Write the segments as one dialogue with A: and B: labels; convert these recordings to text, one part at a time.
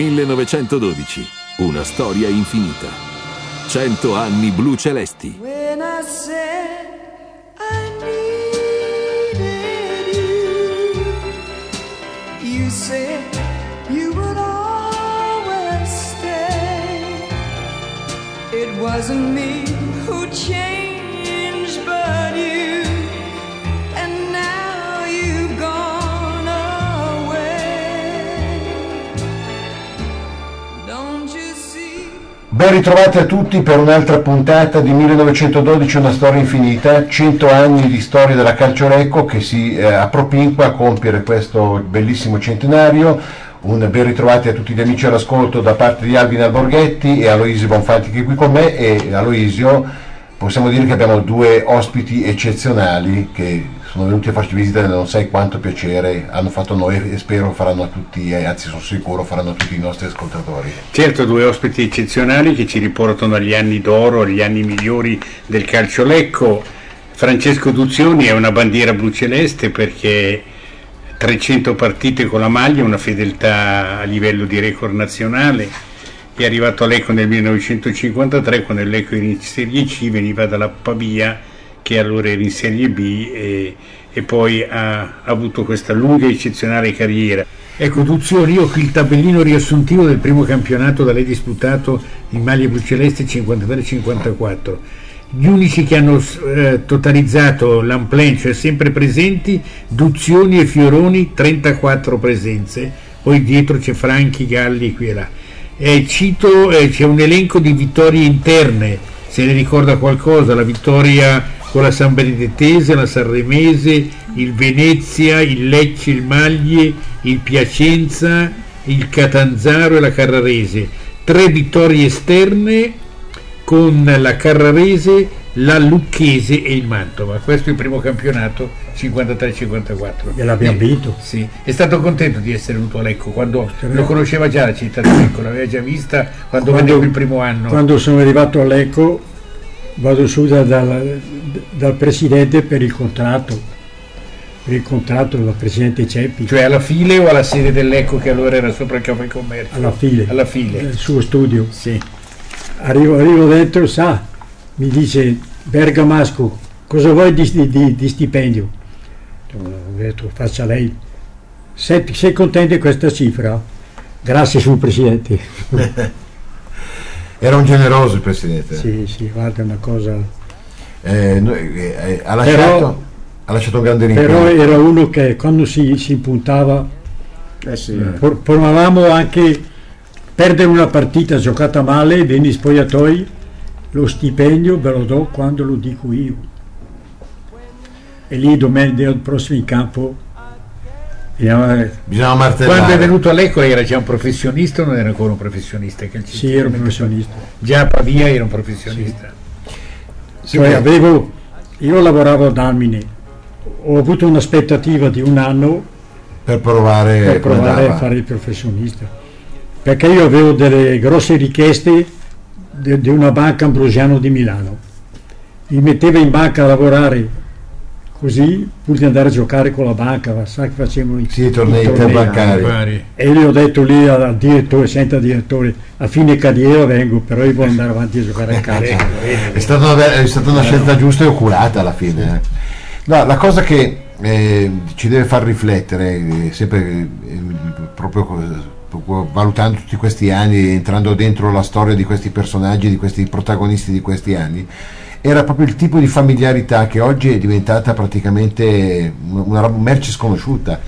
A: 1912. Una storia infinita. 100 anni blu celesti.
B: When I said I needed you, you said you would always stay. It wasn't me who changed,
C: Ben ritrovati a tutti per un'altra puntata di 1912, una storia infinita, 100 anni di storia della Calciorecco che si eh, appropinqua a compiere questo bellissimo centenario. Un ben ritrovati a tutti gli amici all'ascolto da parte di Albin Alborghetti e Aloisio Bonfanti che è qui con me e Aloisio possiamo dire che abbiamo due ospiti eccezionali che sono venuti a farci visita e non sai quanto piacere hanno fatto noi e spero faranno a tutti, eh, anzi sono sicuro faranno a tutti i nostri ascoltatori.
D: Certo, due ospiti eccezionali che ci riportano agli anni d'oro, agli anni migliori del calcio lecco. Francesco Duzioni è una bandiera blu celeste perché 300 partite con la maglia, una fedeltà a livello di record nazionale. È arrivato a Lecco nel 1953 quando il Lecco era in Serie C, veniva dalla Pavia che allora era in Serie B e, e poi ha, ha avuto questa lunga e eccezionale carriera. Ecco Duzioni, io qui il tabellino riassuntivo del primo campionato da lei disputato in maglia blu celeste 53-54. Gli unici che hanno eh, totalizzato l'Amplen, cioè sempre presenti, Duzioni e Fioroni, 34 presenze, poi dietro c'è Franchi, Galli qui e là. Eh, cito, eh, c'è un elenco di vittorie interne, se ne ricorda qualcosa, la vittoria con la San Benedettese, la Sanremese, il Venezia, il Lecce, il Maglie, il Piacenza, il Catanzaro e la Carrarese. Tre vittorie esterne con la Carrarese, la Lucchese e il Mantova. Questo è il primo campionato 53-54.
E: E l'abbiamo vinto.
D: Sì, è stato contento di essere venuto a Lecco quando lo conosceva già la città di Lecco, l'aveva già vista quando,
E: Quando-
D: venne il primo anno.
E: Quando sono arrivato a Lecco vado su da- dal, dal presidente per il contratto, per il contratto dal presidente Ceppi,
D: Cioè alla file o alla sede del Lecco che allora era sopra il caffè commercio?
E: alla fine,
D: Alla file.
E: il suo studio.
D: Sì.
E: Arrivo, arrivo dentro, sa, mi dice Bergamasco, cosa vuoi di- di- di stipendio? Ho detto, faccia lei. Sei, sei contento di questa cifra? Grazie, signor Presidente.
C: Era un generoso il Presidente.
E: Sì, sì, guarda, è una cosa...
C: Eh, noi- eh, ha, lasciato,
E: Però-
C: ha lasciato un grande
E: Però
C: rimpello.
E: era uno che quando si, si impuntava por- provavamo anche perdere una partita giocata male, vieni spogliatoi, lo stipendio ve lo do quando lo dico io. E lì domenica prossimo in campo veniva-
C: Bisognava martellare.
D: Quando è venuto a Lecco era già un professionista o non era ancora un professionista? calcistico?
E: sì, ero un professionista.
D: Già a Pavia era un professionista.
E: Cioè avevo, io lavoravo ad Almine, ho avuto un'aspettativa di un anno
C: per provare,
E: per provare a fare il professionista. Perché io avevo delle grosse richieste di, di una banca ambrosiano di Milano. Mi metteva in banca a lavorare così pur di andare a giocare con la banca, ma sa che facevano i,
C: Sì, i tornei interbancari.
E: E gli ho detto lì al, direttore, senta direttore, a fine carriera vengo, però io voglio andare avanti a giocare a calcio.
C: È stata, una, è stata una scelta giusta e oculata alla fine. eh. No, la cosa che eh, ci deve far riflettere, eh, sempre eh, proprio valutando tutti questi anni, entrando dentro la storia di questi personaggi, di questi protagonisti di questi anni, era proprio il tipo di familiarità che oggi è diventata praticamente una, merce sconosciuta.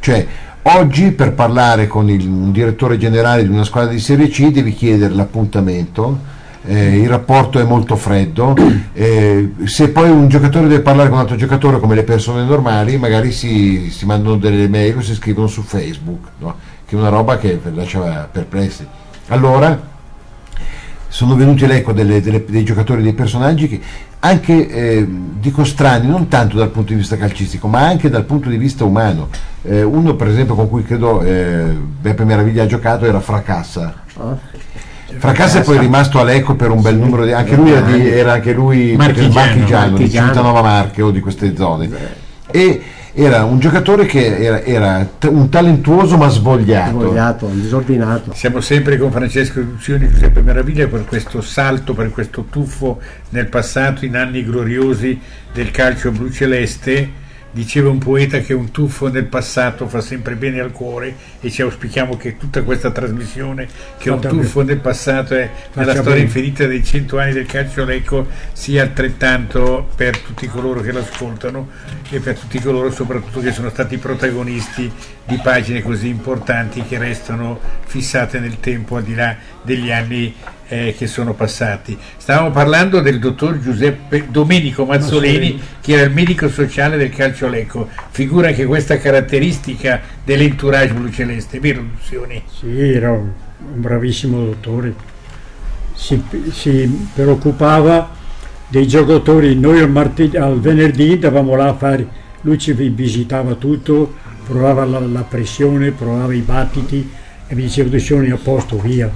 C: Cioè, oggi per parlare con il- un direttore generale di una squadra di Serie C devi chiedere l'appuntamento, eh, il rapporto è molto freddo, eh, se poi un giocatore deve parlare con un altro giocatore come le persone normali, magari si, si mandano delle mail o si scrivono su Facebook, no? che è una roba che lascia perplessi. Allora sono venuti all'eco dei giocatori, dei personaggi che anche, eh, dico strani, non tanto dal punto di vista calcistico, ma anche dal punto di vista umano. Eh, uno per esempio con cui credo eh, Beppe Meraviglia ha giocato era Fracassa. Fracassa è poi rimasto a Lecco per un bel numero di anche lui era, di- era anche lui
D: Marchigiano,
C: marchigiano, di
D: marchigiano.
C: Civitanova Marche o di queste zone. E, era un giocatore che era, era un talentuoso ma svogliato.
F: Svogliato, disordinato.
D: Siamo sempre con Francesco Duzioni, Giuseppe Meraviglia per questo salto, per questo tuffo nel passato, in anni gloriosi del calcio blu celeste. Diceva un poeta che un tuffo nel passato fa sempre bene al cuore e ci auspichiamo che tutta questa trasmissione, che un
E: Fatta
D: tuffo nel passato è nella storia
E: bene.
D: infinita dei cento anni del calcio lecco sia altrettanto per tutti coloro che l'ascoltano e per tutti coloro soprattutto che sono stati protagonisti di pagine così importanti che restano fissate nel tempo al di là degli anni eh, che sono passati. Stavamo parlando del dottor Giuseppe Domenico Mazzoleni. che era il medico sociale del calcio lecco. Figura anche questa caratteristica dell'entourage blu celeste, vero Lucioni?
E: Sì, era un, bravissimo dottore. Si, si preoccupava dei giocatori. Noi al, martedì, al venerdì andavamo là a fare, lui ci vi- visitava tutto, provava la, la pressione, provava i battiti e mi diceva Duccioni a posto, via.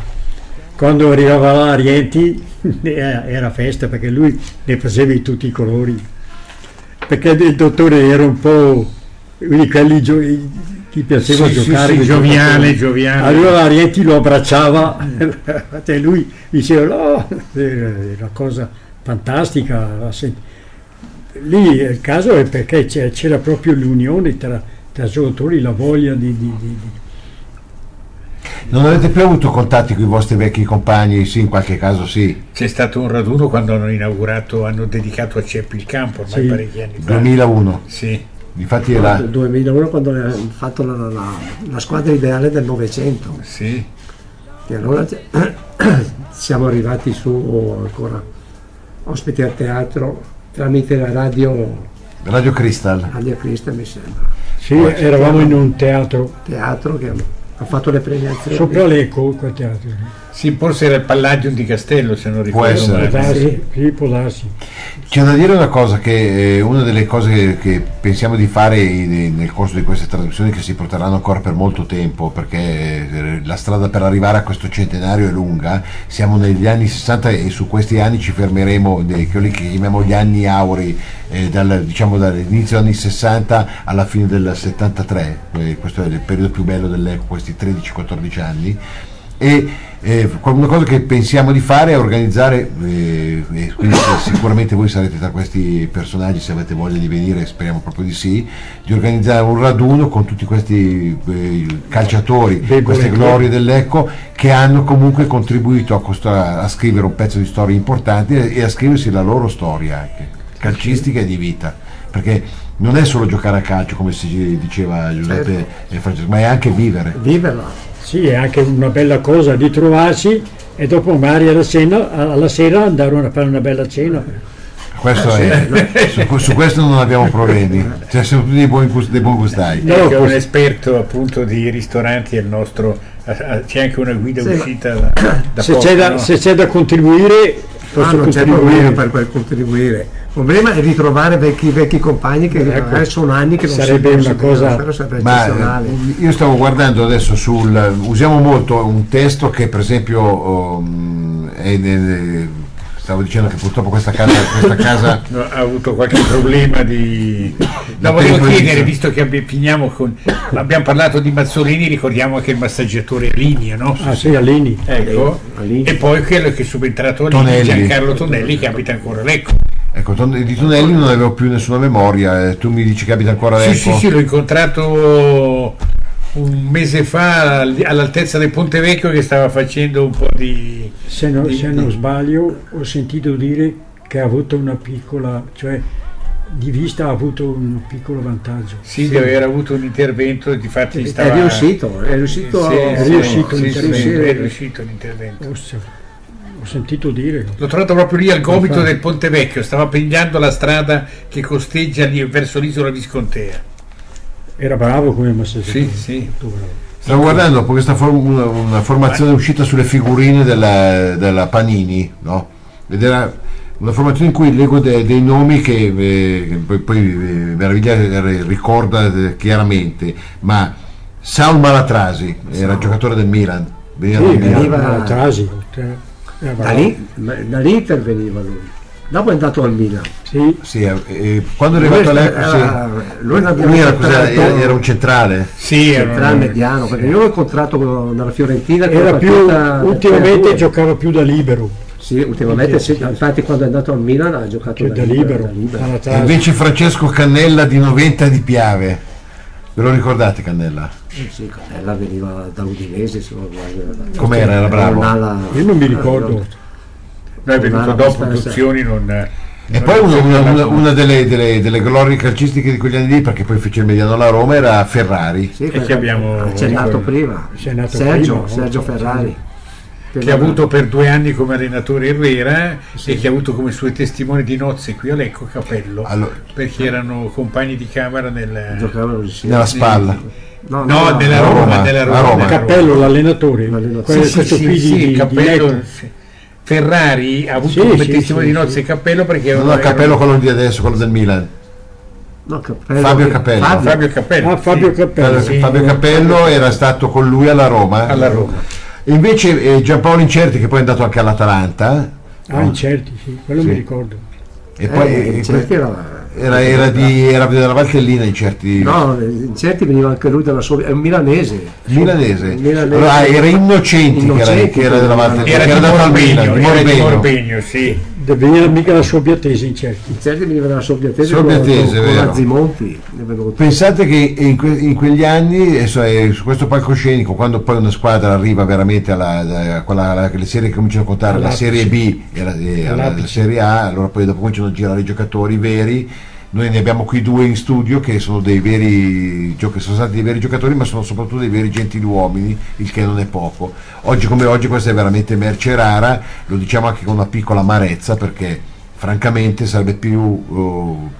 E: Quando arrivava là a Rienti era, festa perché lui ne faceva di tutti i colori. Perché il dottore era un po' di quelli che piaceva
D: Sì, sì,
E: giocare.
D: sì,
E: i
D: gioviale, gioviale.
E: Allora Arieti lo abbracciava e lui diceva no, era una cosa fantastica. Lì il caso è perché c'era proprio l'unione tra, tra giocatori, la voglia di... di- di- di-
C: Non avete più avuto contatti con i vostri vecchi compagni? Sì, in qualche caso sì.
D: C'è stato un raduno quando hanno inaugurato, hanno dedicato a Ceppi il campo ormai
E: Sì.
D: parecchi anni fa.
C: 2001.
D: Sì.
C: Difatti era
F: Nel 2001 quando hanno fatto la, la- la squadra ideale del Novecento.
D: Sì.
F: E allora siamo arrivati su ancora ospiti al teatro tramite la radio
C: Radio Crystal.
F: Radio Cristo mi sembra.
E: Sì, eravamo in un teatro,
F: Teatro che ha fatto le premiazioni.
E: sopra l'Eco, quel teatro.
D: Sì, forse era il Palladium di Castello, se non ricordo
C: essere.
E: Può
D: male.
E: darsi, sì, può darsi.
C: C'è da dire una cosa che eh, una delle cose che, che pensiamo di fare in- nel corso di queste trasmissioni che si porteranno ancora per molto tempo perché eh, la strada per arrivare a questo centenario è lunga, siamo negli anni 60 e su questi anni ci fermeremo, eh, quelli che chiamiamo gli anni aurei, eh, dal, diciamo dall'inizio degli anni 60 alla fine del 73, eh, questo è il periodo più bello dell'eco, questi 13-14 anni e eh, una cosa che pensiamo di fare è organizzare, eh, e quindi sicuramente voi sarete tra questi personaggi se avete voglia di venire, speriamo proprio di sì, di organizzare un raduno con tutti questi eh, calciatori,
E: Ben
C: queste glorie dell'Ecco che hanno comunque contribuito a, questo- a scrivere un pezzo di storia importante e, e a scriversi la loro storia anche, calcistica e di vita, perché non è solo giocare a calcio come si diceva Giuseppe
F: Certo.
C: e Francesco, ma è anche vivere.
F: Viverla.
E: Sì, è anche una bella cosa di trovarsi e dopo magari alla, cena, alla sera andare a fare una bella cena.
C: Questo è, su, su questo non abbiamo problemi, cioè, siamo tutti dei buoni, dei buoni gustai.
E: No,
D: Ecco, un esperto appunto di ristoranti è il nostro, eh, eh, c'è anche una guida
F: Sì.
D: uscita da, da
E: Se
D: poco,
E: c'è, da,
D: no?
E: se c'è da contribuire,
F: Ah,
E: posso
F: non c'è
E: contribuire.
F: problema per quel contribuire. Il problema è ritrovare vecchi, vecchi compagni che
E: Ecco,
F: magari sono anni che non
E: sarebbe una cosa-
C: Ma eh, io stavo guardando adesso sul. usiamo molto un testo che per esempio um, è nel- stavo dicendo che purtroppo questa casa, questa casa
D: No, ha avuto qualche problema di... No, volevo chiedere, visto che abbi- finiamo con... Abbiamo parlato di Mazzolini, ricordiamo anche il massaggiatore Linea, no?
E: Ah sì, Alini.
D: Ecco.
F: Alini.
D: E poi quello che è subentrato lì,
C: Tonelli.
D: Giancarlo Tonelli, che abita ancora a Lecco.
C: ecco Ton- di Tonelli non avevo più nessuna memoria eh, tu mi dici che abita ancora a
D: Sì,
C: Lecco
D: sì, sì, l'ho incontrato un mese fa all- all'altezza del Ponte Vecchio che stava facendo un po' di...
E: Se, no-
D: di-
E: se non sbaglio ho sentito dire che ha avuto una piccola, cioè di vista ha avuto un piccolo vantaggio.
D: Sì, di aver avuto un intervento, difatti
F: È
D: stava...
F: riuscito, è riuscito,
D: Sì,
F: a-
D: sì,
E: riuscito
D: sì,
E: l'intervento.
D: sì, è riuscito l'intervento.
E: Ho, se- ho sentito dire.
D: L'ho trovato proprio lì al gomito del Ponte Vecchio, stava pigliando la strada che costeggia verso l'isola Viscontea.
E: Era bravo come massaggiatore.
D: Sì, sì.
C: stavo guardando poi questa form- una, una formazione uscita sulle figurine della, della Panini no? ed era una formazione in cui leggo de- dei nomi che, eh, che poi, poi eh, Meraviglia eh, ricorda eh, chiaramente ma Saul Malatrasi era giocatore del Milan veniva
E: Sì,
C: Milan.
F: veniva-
E: era Trasi. cioè, era
F: da lì, da lì interveniva lui. Dopo è andato al Milan.
E: Sì,
C: Sì, eh, eh, quando è arrivato
F: Lui
C: all'epoca, sì.
F: era- lui
C: Lui era, cos'era?
F: incontrato-
C: Era- era un centrale.
D: Sì,
F: centrale mediano, perché io l'ho incontrato nella Fiorentina. che
E: era più, ultimamente
F: eh,
E: giocava più da libero,
F: Sì, ultimamente sì, infatti quando è andato al Milan ha giocato
E: che da libero,
F: da libero.
C: E
E: trase.
C: invece Francesco Cannella di Noventa di Piave. Ve lo ricordate Cannella?
F: Sì, Cannella veniva da Udinese, se non sbaglio.
C: Com'era? Era bravo?
E: Io non mi ricordo.
D: Noi è venuto dopo Duzioni non...
C: E poi una, una- una- una delle, delle- delle glorie calcistiche di quegli anni lì, perché poi fece il mediano alla Roma, era Ferrari.
F: Sì,
D: che abbiamo-
F: c'è nato prima.
E: C'è nato
F: Sergio,
E: prima,
F: Sergio
E: no?
F: Ferrari.
D: che ha avuto per due anni come allenatore Herrera e che ha avuto come suoi testimoni di nozze qui a Lecco Capello
C: Allora-
D: perché erano compagni di camera nel
F: giocavano insieme.
C: Nella spalla.
F: No,
D: no, nella
C: Roma,
D: Roma, nella Roma,
C: Roma.
D: nella
E: Cappello, l'allenatore,
F: L'allenatore.
E: quello-
D: Sì, sì,
E: questo
D: sì,
E: qui
D: sì,
E: di, di, di
D: sì. Ferrari ha avuto
E: Sì,
D: come
E: sì,
D: testimone
E: sì,
D: di nozze
E: sì.
D: Cappello perché
C: Non
D: erano-
C: il cappello quello di adesso, quello del Milan.
F: No, Cappello,
C: Fabio Cappello.
F: Fabio.
D: Fabio Cappello
E: Ah, Fabio. Cappello.
D: Sì.
C: Fabio Cappello era stato con lui alla Roma.
D: alla Roma
C: E invece eh, Giampaolo Incerti, che poi è andato anche all'Atalanta,
E: Ah, incerti, sì, quello
C: Sì.
E: mi ricordo.
C: e poi
F: Eh,
C: eh,
F: Certi era,
C: era, di, era della Valtellina Incerti.
F: No, in certi veniva anche lui dalla sua... è un milanese.
C: Milanese.
F: Il milanese.
C: Allora, era Innocenti, che era,
F: Innocenti,
C: che era della Valtellina,
D: era di
C: era
D: Morbegno
C: di
D: era di
C: Morbegno.
D: Morbegno sì
E: Veniva mica la Sobbiatese incerti.
F: In certi veniva dalla Sobbiatese,
C: Sobbiatese,
F: con, con. Azimonti.
C: Pensate che in, que- in quegli anni, su questo palcoscenico, quando poi una squadra arriva veramente alla, quella, alla- le serie che cominciano a contare, la
E: All'apice.
C: Serie B e la, e alla- la. Serie A, allora poi dopo cominciano a girare i giocatori veri. Noi ne abbiamo qui due in studio che sono dei veri sono stati dei veri giocatori, ma sono soprattutto dei veri gentiluomini, il che non è poco. Oggi come oggi questa è veramente merce rara, lo diciamo anche con una piccola amarezza perché francamente sarebbe più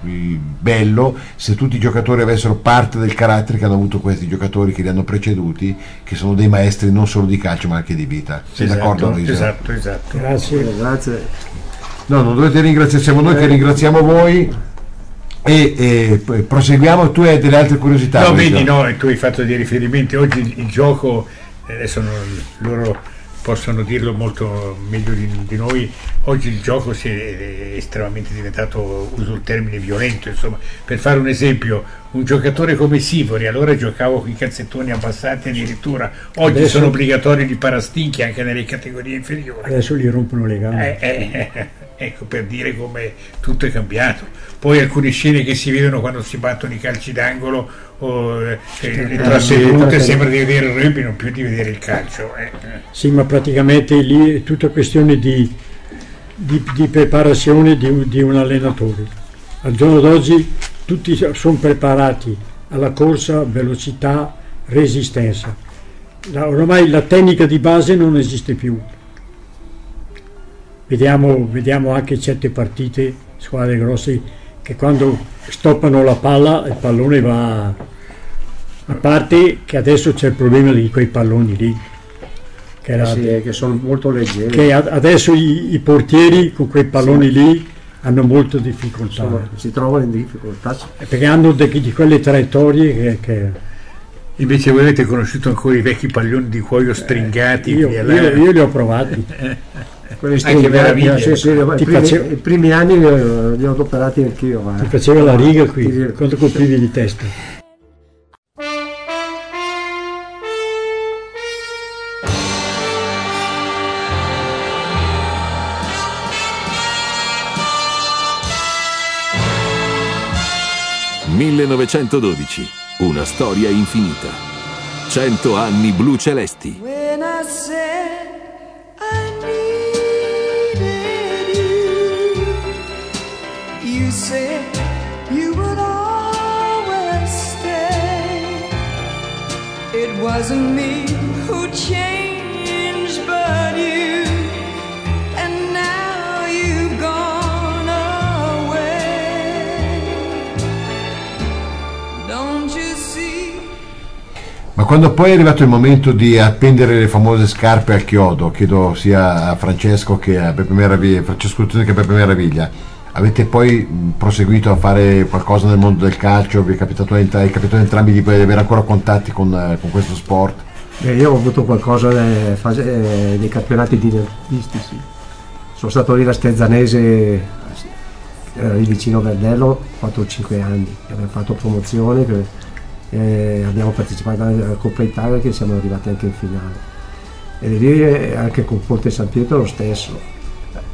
C: più bello se tutti i giocatori avessero parte del carattere che hanno avuto questi giocatori che li hanno preceduti, che sono dei maestri non solo di calcio ma anche di vita. Sei d'accordo?
D: esatto,
C: Luisa?
D: esatto esatto
E: Grazie.
F: Grazie.
C: No, non dovete ringraziare, siamo noi che ringraziamo voi e, e proseguiamo. Tu hai delle altre curiosità?
D: No, vedi, no, e tu hai fatto dei riferimenti. Oggi il, il gioco, eh, adesso non- loro possono dirlo molto meglio di, di noi, oggi il gioco si è, è estremamente diventato, uso il termine violento, insomma, per fare un esempio, un giocatore come Sivori, allora giocavo con i calzettoni abbassati addirittura, oggi
E: Adesso-
D: sono obbligatori di parastinchi anche nelle categorie inferiori.
E: Adesso gli rompono le gambe.
D: Eh, eh, eh, ecco per dire come tutto è cambiato. Poi alcune scene che si vedono quando si battono i calci d'angolo o eh, le trasedute
F: sì,
D: sembra di vedere il rugby, non più di vedere il calcio. eh.
E: Sì, ma praticamente lì è tutta questione di, di- di preparazione di, un- di un allenatore. Al giorno d'oggi tutti sono preparati alla corsa, velocità, resistenza. Ormai la tecnica di base non esiste più. Vediamo, vediamo anche certe partite, squadre grosse, che quando stoppano la palla il pallone va... A parte che adesso c'è il problema di quei palloni lì. Che era-
F: Sì, eh, che sono molto leggeri.
E: che adesso i, i portieri con quei palloni lì hanno molto difficoltà
F: Sono- si trovano in difficoltà.
E: perché hanno de- di quelle traiettorie che, che
D: Invece voi avete conosciuto ancora i vecchi paglioni di cuoio stringati.
E: io,
D: via là.
E: io- io li ho provati
F: Quelli
D: Anche meraviglia.
F: stringati, sì, sì, i,
E: Ti
F: primi,
E: facevo-
F: i primi anni li ho, li ho adoperati anch'io. ma-
E: ti faceva la riga
F: Ti-
E: qui quando colpivi di testa
A: 1912. Una storia infinita. 100 anni blu celesti.
B: Wasn't me who changed, but you. And now you've gone away. Don't you see?
C: Ma quando poi è arrivato il momento di appendere le famose scarpe al chiodo, chiedo sia a Francesco che a Beppe Meraviglia, Francesco Tuttoni che a Beppe Meraviglia, avete poi proseguito a fare qualcosa nel mondo del calcio? Vi è capitato, è capitato entrambi di avere ancora contatti con, eh, con questo sport?
F: Beh, io ho avuto qualcosa dei, fase- eh, dei campionati dilettantistici. Sono stato lì da Stezzanese era lì vicino a Verdello 4-5 anni, abbiamo fatto promozione, eh, abbiamo partecipato alla Coppa Italia che siamo arrivati anche in finale. E lì eh, anche con Ponte San Pietro lo stesso.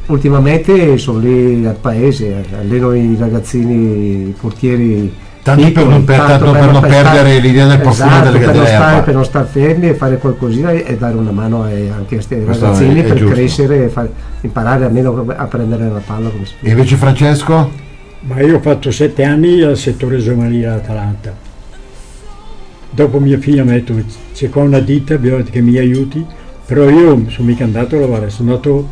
F: Ultimamente sono lì al paese, alleno i ragazzini, i portieri
C: Tanto per non, per, tanto per non perdere l'idea del profumo
F: esatto,
C: delle
F: per non, stare,
C: dell'erba.
F: per non star fermi e fare qualcosina e dare una mano ai- anche a questi
C: Questo
F: ragazzini
C: è- è
F: per
C: giusto.
F: crescere e far- imparare almeno a prendere la palla come si
C: E invece Francesco?
E: Ma io ho fatto sette anni al settore giovanile all'Atalanta. Dopo mia figlia mi ha detto c'è qua una ditta che mi aiuti, però io non sono mica andato a lavorare, sono andato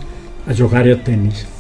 E: a giocare a tennis.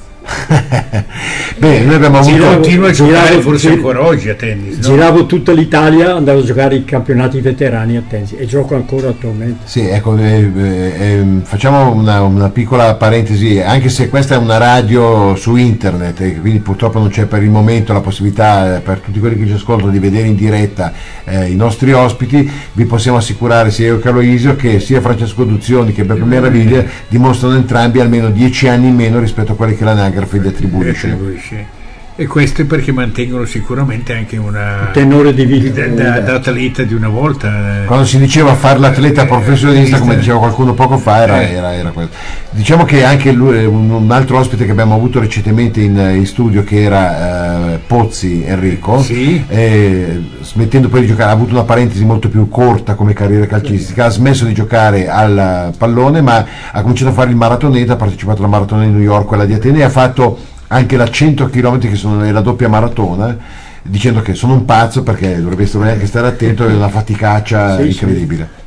C: Bene, noi abbiamo
D: Si
C: avuto...
D: continua a giocare
E: giravo-
D: forse
E: gi-
D: ancora oggi a tennis, no?
E: Giravo tutta l'Italia, andavo a giocare i campionati veterani a tennis e gioco ancora attualmente.
C: Sì, ecco, eh, eh, ehm, facciamo una, una piccola parentesi, anche se questa è una radio su internet e quindi purtroppo non c'è per il momento la possibilità eh, per tutti quelli che ci ascoltano di vedere in diretta eh, i nostri ospiti, vi possiamo assicurare sia io che Aloisio che sia Francesco Duzioni che Beppe Meraviglia dimostrano entrambi almeno 10 anni in meno rispetto a quelli che l'anagrafe gli attribuisce.
D: E questo è perché mantengono sicuramente anche una
E: Tenore di vita.
D: da, da- da atleta di una volta. eh.
C: Quando si diceva fare l'atleta professionista, come diceva qualcuno poco fa, era,
D: Eh.
C: era, era questo. Diciamo che anche lui- eh, un, altro ospite che abbiamo avuto recentemente in, in studio, che era eh, Pozzi Enrico,
D: Sì.
C: eh, smettendo poi di giocare, ha avuto una parentesi molto più corta come carriera calcistica, ha smesso di giocare al pallone, ma ha cominciato a fare il maratoneta, ha partecipato alla maratona di New York, quella di Atene, e ha fatto anche la 100 km che sono la doppia maratona dicendo che sono un pazzo perché dovreste anche stare attento è una faticaccia
E: Sì, sì.
C: incredibile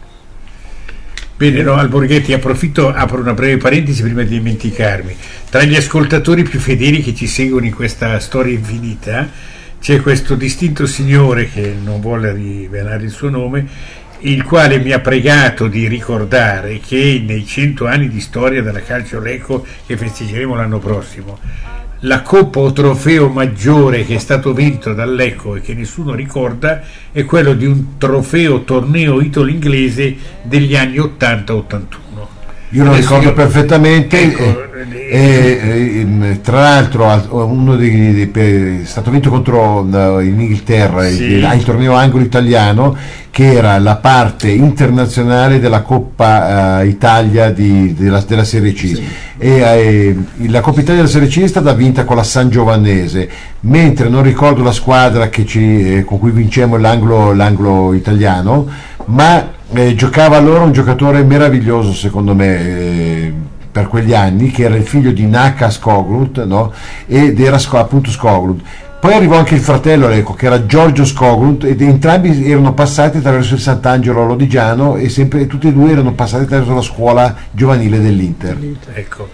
D: Bene, no, Alborghetti, approfitto, apro una breve parentesi prima di dimenticarmi. Tra gli ascoltatori più fedeli che ci seguono in questa storia infinita c'è questo distinto signore che non vuole rivelare il suo nome, il quale mi ha pregato di ricordare che nei 100 anni di storia della Calcio Lecco che festeggeremo l'anno prossimo, la coppa o trofeo maggiore che è stato vinto dal Lecco e che nessuno ricorda è quello di un trofeo torneo italo-inglese degli anni 80-81.
C: Io lo ricordo
D: io-
C: perfettamente
D: Ecco,
C: e, e- e- in- tra l'altro al- uno dei, dei- per- è stato vinto contro eh, in Inghilterra
D: Sì.
C: il, il torneo anglo italiano che era la parte internazionale della Coppa eh, Italia di- della, della Serie C e eh, la Coppa Italia della Serie C è stata vinta con la San Giovannese mentre non ricordo la squadra che ci- eh, con cui vincemmo l'anglo, l'anglo italiano ma eh, giocava allora un giocatore meraviglioso secondo me eh, per quegli anni che era il figlio di Naka Skoglund no? ed era appunto Skoglund poi arrivò anche il fratello ecco, che era Giorgio Skoglund ed entrambi erano passati attraverso il Sant'Angelo Lodigiano e sempre, tutti e due erano passati attraverso la scuola giovanile dell'Inter
D: Ecco.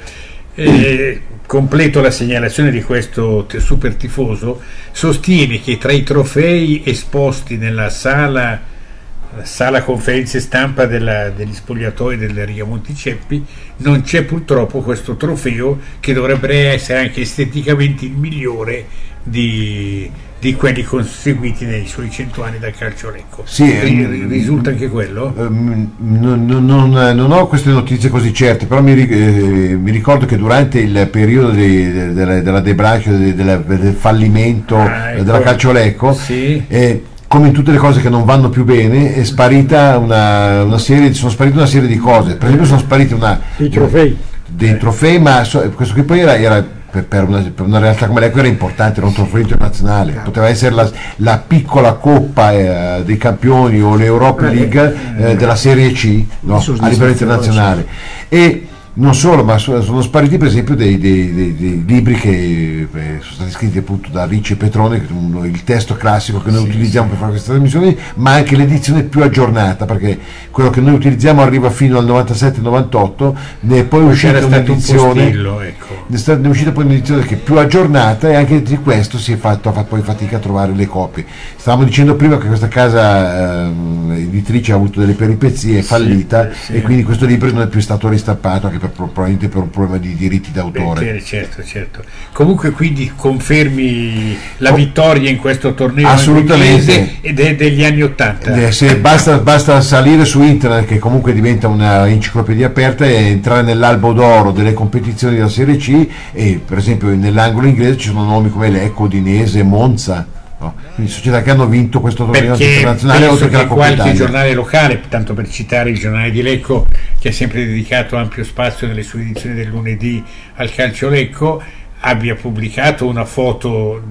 D: Eh, completo la segnalazione di questo super tifoso, sostiene che tra i trofei esposti nella sala, la sala conferenze stampa della- degli spogliatoi del Rigamonti Ceppi non c'è purtroppo questo trofeo che dovrebbe essere anche esteticamente il migliore di, di quelli conseguiti nei suoi cento anni da calcio lecco.
C: Sì, ehm,
D: risulta anche quello?
C: Ehm, non, non- non- non ho queste notizie così certe, però mi, eh, mi ricordo che durante il periodo di- de- della, della debranche, de- della- del fallimento
D: Ah,
C: eh,
D: ecco.
C: della Calciolecco,
D: Sì.
C: eh, come in tutte le cose che non vanno più bene, è sparita una, una serie, sono sparite una serie di cose. Per esempio, sono sparite una,
E: I trofei.
C: dei trofei, ma so- questo qui poi era, era per, per una, per una realtà come l'Eco era importante, era un trofeo internazionale, poteva essere la, la piccola coppa eh, dei campioni o l'Europa League eh, della Serie C no, a livello internazionale. E non solo, ma so- sono spariti per esempio dei, dei- dei- dei libri che eh, sono stati scritti appunto da Ricci e Petrone, uno- il testo classico che noi utilizziamo per fare queste trasmissioni, ma anche l'edizione più aggiornata, perché quello che noi utilizziamo arriva fino al 97-98, ne è poi uscita
D: un
C: un'edizione
D: postillo, ecco.
C: Ne è uscita poi un'edizione che è più aggiornata e anche di questo si è fatto, ha fatto poi fatica a trovare le copie. Stavamo dicendo prima che questa casa ehm, editrice ha avuto delle peripezie, è fallita
D: sì.
C: e quindi questo libro non è più stato ristampato anche per, probabilmente per un problema di diritti d'autore.
D: Beh, certo, certo. Comunque quindi confermi la vittoria in questo torneo
C: Assolutamente.
D: ed è degli anni Ottanta.
C: Eh, se basta, basta salire su internet che comunque diventa una enciclopedia aperta e entrare nell'albo d'oro delle competizioni della Serie C e per esempio nell'angolo inglese ci sono nomi come Lecco, Dinese, Monza. No? Quindi società che hanno vinto questo torneo
D: Perché
C: internazionale oltre che
D: che
C: la Coppa
D: qualche
C: Italia.
D: giornale locale, tanto per citare il giornale di Lecco, che ha sempre dedicato ampio spazio nelle sue edizioni del lunedì al calcio Lecco, abbia pubblicato una foto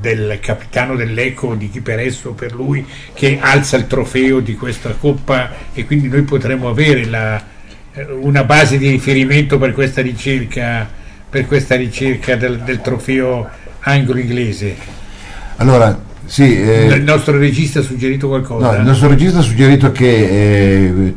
D: del capitano del Lecco, di chi per esso per lui, che alza il trofeo di questa Coppa e quindi noi potremo avere la- una base di riferimento per questa ricerca, per questa ricerca del, del trofeo anglo-inglese.
C: Allora, sì, eh,
D: Il nostro regista ha suggerito qualcosa?
C: No, il nostro regista ha suggerito che eh,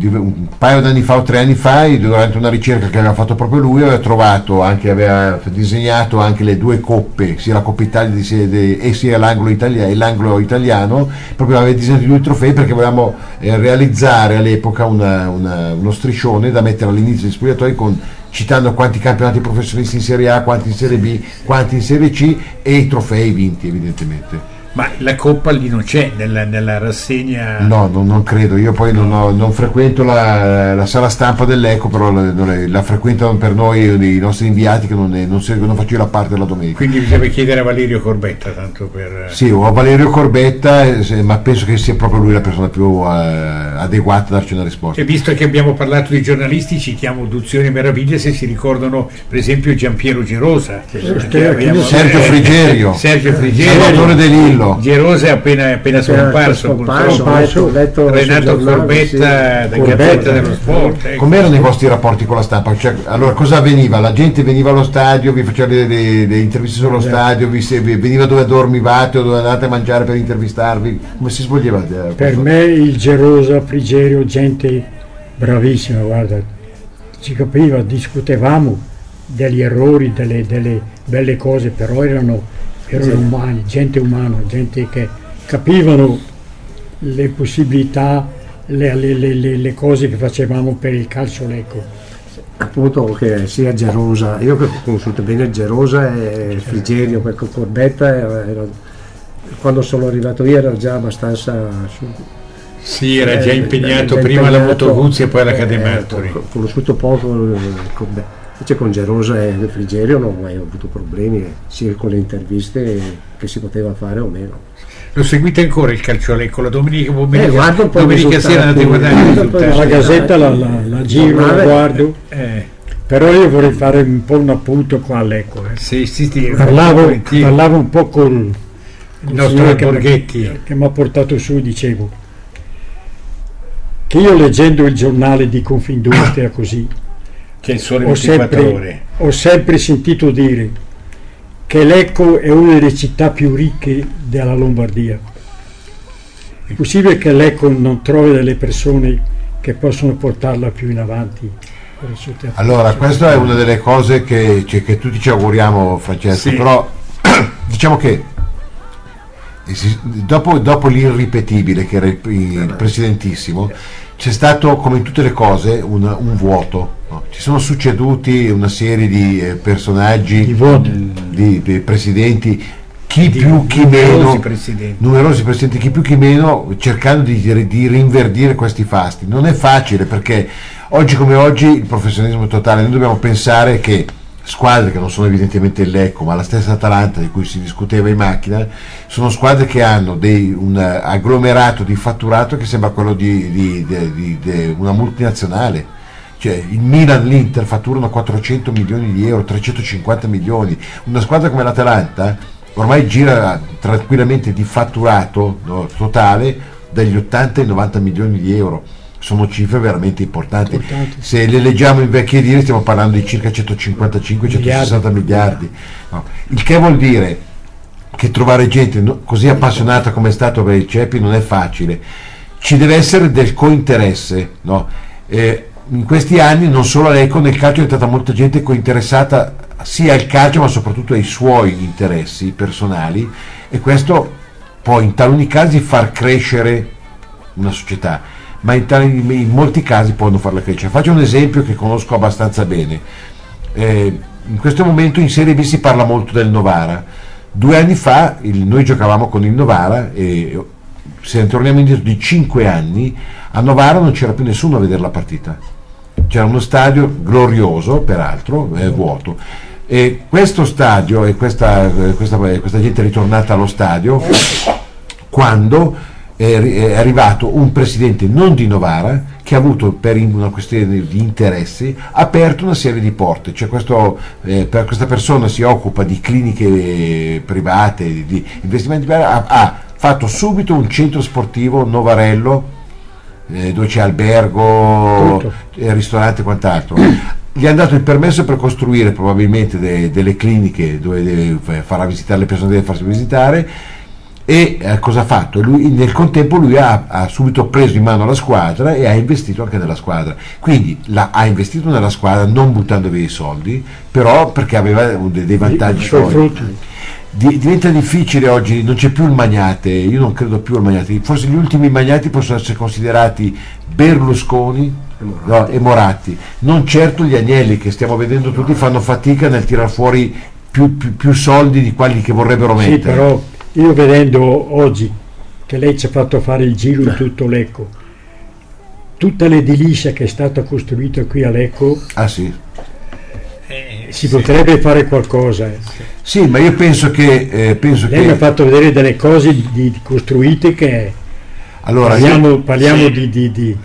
C: un paio d'anni fa o tre anni fa, durante una ricerca che aveva fatto proprio lui, aveva trovato anche, aveva disegnato anche le due coppe, sia la Coppa Italia e sia l'anglo, italia- e l'anglo italiano, proprio aveva disegnato i due trofei perché volevamo eh, realizzare all'epoca una- una- uno striscione da mettere all'inizio degli spogliatoi con citando quanti campionati professionisti in Serie A, quanti in Serie B, quanti in Serie C e i trofei vinti evidentemente.
D: Ma la coppa lì non c'è nella, nella rassegna.
C: No, non, non credo, io poi non, ho- non frequento la, la sala stampa dell'Eco, però la, la frequentano per noi i nostri inviati che non, è- non, seguono- non faccio io la parte della domenica.
D: Quindi bisogna chiedere a Valerio Corbetta, tanto per.
C: Sì, ho Valerio Corbetta, eh, se- ma penso che sia proprio lui la persona più eh, adeguata a darci una risposta.
D: E visto che abbiamo parlato di giornalisti, citiamo Duzione e Meraviglia se si ricordano, per esempio, Giampiero Gerosa. che
E: Sergio
D: abbiamo-
C: Sergio Frigerio.
D: Sergio Frigerio.
C: Salvatore De Lillo.
D: Gerosa è appena, appena scomparso,
F: scomparso,
D: purtroppo.
F: ho letto- ho letto
D: Renato Corbetta,
F: sì.
D: da
F: Corbetta,
D: dello Sport. ecco.
C: Com'erano i vostri rapporti con la stampa? Cioè, allora, cosa avveniva? La gente veniva allo stadio, vi faceva le, le- le interviste sullo stadio, vi, vi- veniva dove dormivate o dove andate a mangiare per intervistarvi? Come si svolgeva? eh,
E: Per me il Gerosa, Frigerio, gente bravissima, guarda, si capiva, discutevamo degli errori, delle, delle belle cose, però erano, erano umani, gente umana, gente che capivano le possibilità, le, le- le- le- cose che facevamo per il calcio lecco.
F: appunto che sia Gerosa, io che ho conosciuto bene Gerosa e Frigerio, perché Corbetta era- era- quando sono arrivato io era già abbastanza su,
D: Sì, era già
F: eh,
D: impegnato
F: già
D: prima alla
F: impegnato,
D: Moto Guzzi e poi alla
F: eh,
D: Cademartori.
F: Ho conosciuto poco Corbetta. Invece con Gerosa e Frigerio non ho mai avuto problemi, sia con le interviste che si poteva fare o meno.
D: Lo seguite ancora il calcio Lecco la domenica pomeriggio?
F: Eh, guardo un po'
D: domenica sera andate a guardare.
E: La gazzetta la, la- la giro, la guardo,
D: Eh,
E: però io vorrei fare un po' un appunto qua all'Ecco. eh.
D: sì, sì, sì,
E: Parlavo, parlavo un po' col,
D: il nostro
E: signore che mi-
D: Borghetti.
E: che mi ha portato su, dicevo che io leggendo il giornale di Confindustria così
D: Che il sole
E: ho
D: 24 ore.
E: sempre, ho sempre sentito dire che Lecco è una delle città più ricche della Lombardia. È possibile che Lecco non trovi delle persone che possono portarla più in avanti? per il suo tempo?
C: Allora, questa è una delle cose che, cioè, che tutti ci auguriamo, Francesco,
D: Sì.
C: però diciamo che dopo, dopo l'irripetibile, che era il, il presidentissimo, c'è stato, come in tutte le cose, un, un vuoto. No? Ci sono succeduti una serie di eh, personaggi,
E: Di vuoti.
C: di, di presidenti, chi più, chi
D: numerosi
C: meno,
D: presidenti.
C: numerosi presidenti, chi più chi meno, cercando di, di rinverdire questi fasti. Non è facile perché oggi come oggi il professionismo è totale, noi dobbiamo pensare che squadre che non sono evidentemente il Lecco, ma la stessa Atalanta di cui si discuteva in macchina, sono squadre che hanno dei- un agglomerato di fatturato che sembra quello di- di- di- di una multinazionale. Cioè, il Milan, l'Inter fatturano 400 milioni di euro, 350 milioni. Una squadra come l'Atalanta ormai gira tranquillamente di fatturato no, totale dagli 80 ai 90 milioni di euro. Sono cifre veramente importanti.
E: Importanti.
C: Se le leggiamo in vecchie lire stiamo parlando di circa 155-160 miliardi. No. Il che vuol dire che trovare gente così appassionata come è stato per il CEPI non è facile. Ci deve essere del cointeresse. No? Eh, in questi anni non solo l'Eco, nel calcio è entrata molta gente cointeressata sia al calcio ma soprattutto ai suoi interessi personali e questo può in taluni casi far crescere una società, ma in, tali- in molti casi può non farla crescere. Faccio un esempio che conosco abbastanza bene. Eh, in questo momento in Serie B si parla molto del Novara. Due anni fa il- noi giocavamo con il Novara e se torniamo indietro di cinque anni, a Novara non c'era più nessuno a vedere la partita. C'era uno stadio glorioso, peraltro, eh, vuoto. E questo stadio e questa, questa, questa gente è ritornata allo stadio quando è, arrivato un presidente non di Novara che ha avuto per una questione di interessi aperto una serie di porte cioè questo, eh, per questa persona si occupa di cliniche private di, di investimenti ha, ha, fatto subito un centro sportivo Novarello eh, dove c'è albergo eh, ristorante e quant'altro. Gli hanno dato il permesso per costruire probabilmente de, delle cliniche dove farà visitare le persone deve farsi visitare. E eh, cosa ha fatto? Lui, nel contempo lui ha, ha, subito preso in mano la squadra e ha investito anche nella squadra. Quindi la, ha investito nella squadra non buttando via i soldi però perché aveva dei, dei vantaggi Di, diventa difficile oggi, non c'è più il magnate, io non credo più al magnate, forse gli ultimi magnati possono essere considerati Berlusconi no, e Moratti, non certo gli agnelli che stiamo vedendo tutti fanno fatica nel tirar fuori più, più, più soldi di quelli che vorrebbero mettere.
E: Sì, però io vedendo oggi che lei ci ha fatto fare il giro in tutto Lecco, tutta l'edilizia che è stata costruita qui a Lecco,
C: ah, sì.
E: Eh, si sì. potrebbe fare qualcosa. Eh.
C: Sì, ma io penso che... Eh, penso
E: lei
C: che...
E: mi ha fatto vedere delle cose di, di costruite che...
C: Allora,
E: parliamo, io... parliamo sì. di, di, di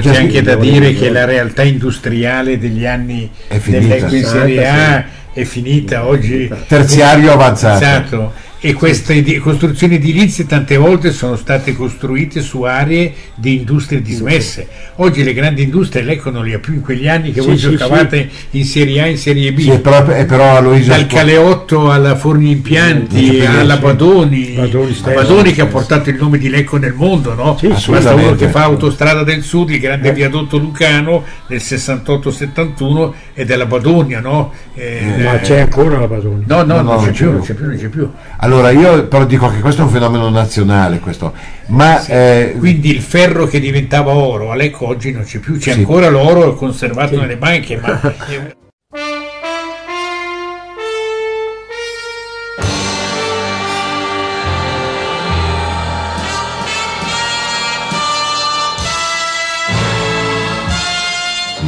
D: c'è anche da dire che la realtà industriale degli anni dell'Eco in Serie A è finita oggi.
C: Terziario avanzato.
D: Esatto e queste costruzioni edilizie tante volte sono state costruite su aree di industrie dismesse. Oggi le grandi industrie l'Ecco non le ha più in quegli anni che sì, voi sì, giocavate sì. in Serie A e in Serie B.
C: Sì, però, però
D: Dal Caleotto alla Forni Impianti alla Badoni, Badoni, Badoni, che ha portato il nome di Lecco nel mondo, no? Basta uno che fa Autostrada del Sud, il grande eh. viadotto Lucano nel 68-71 e della Badonia, no?
E: Eh, Ma c'è ancora la Badonia?
D: No, no, no, non, c'è più, non c'è più, non c'è più.
C: Allora io però dico che questo è un fenomeno nazionale, questo. Ma,
D: sì. eh, Quindi il ferro che diventava oro, Alecco oggi non c'è più, c'è sì. ancora l'oro conservato sì. nelle banche, ma...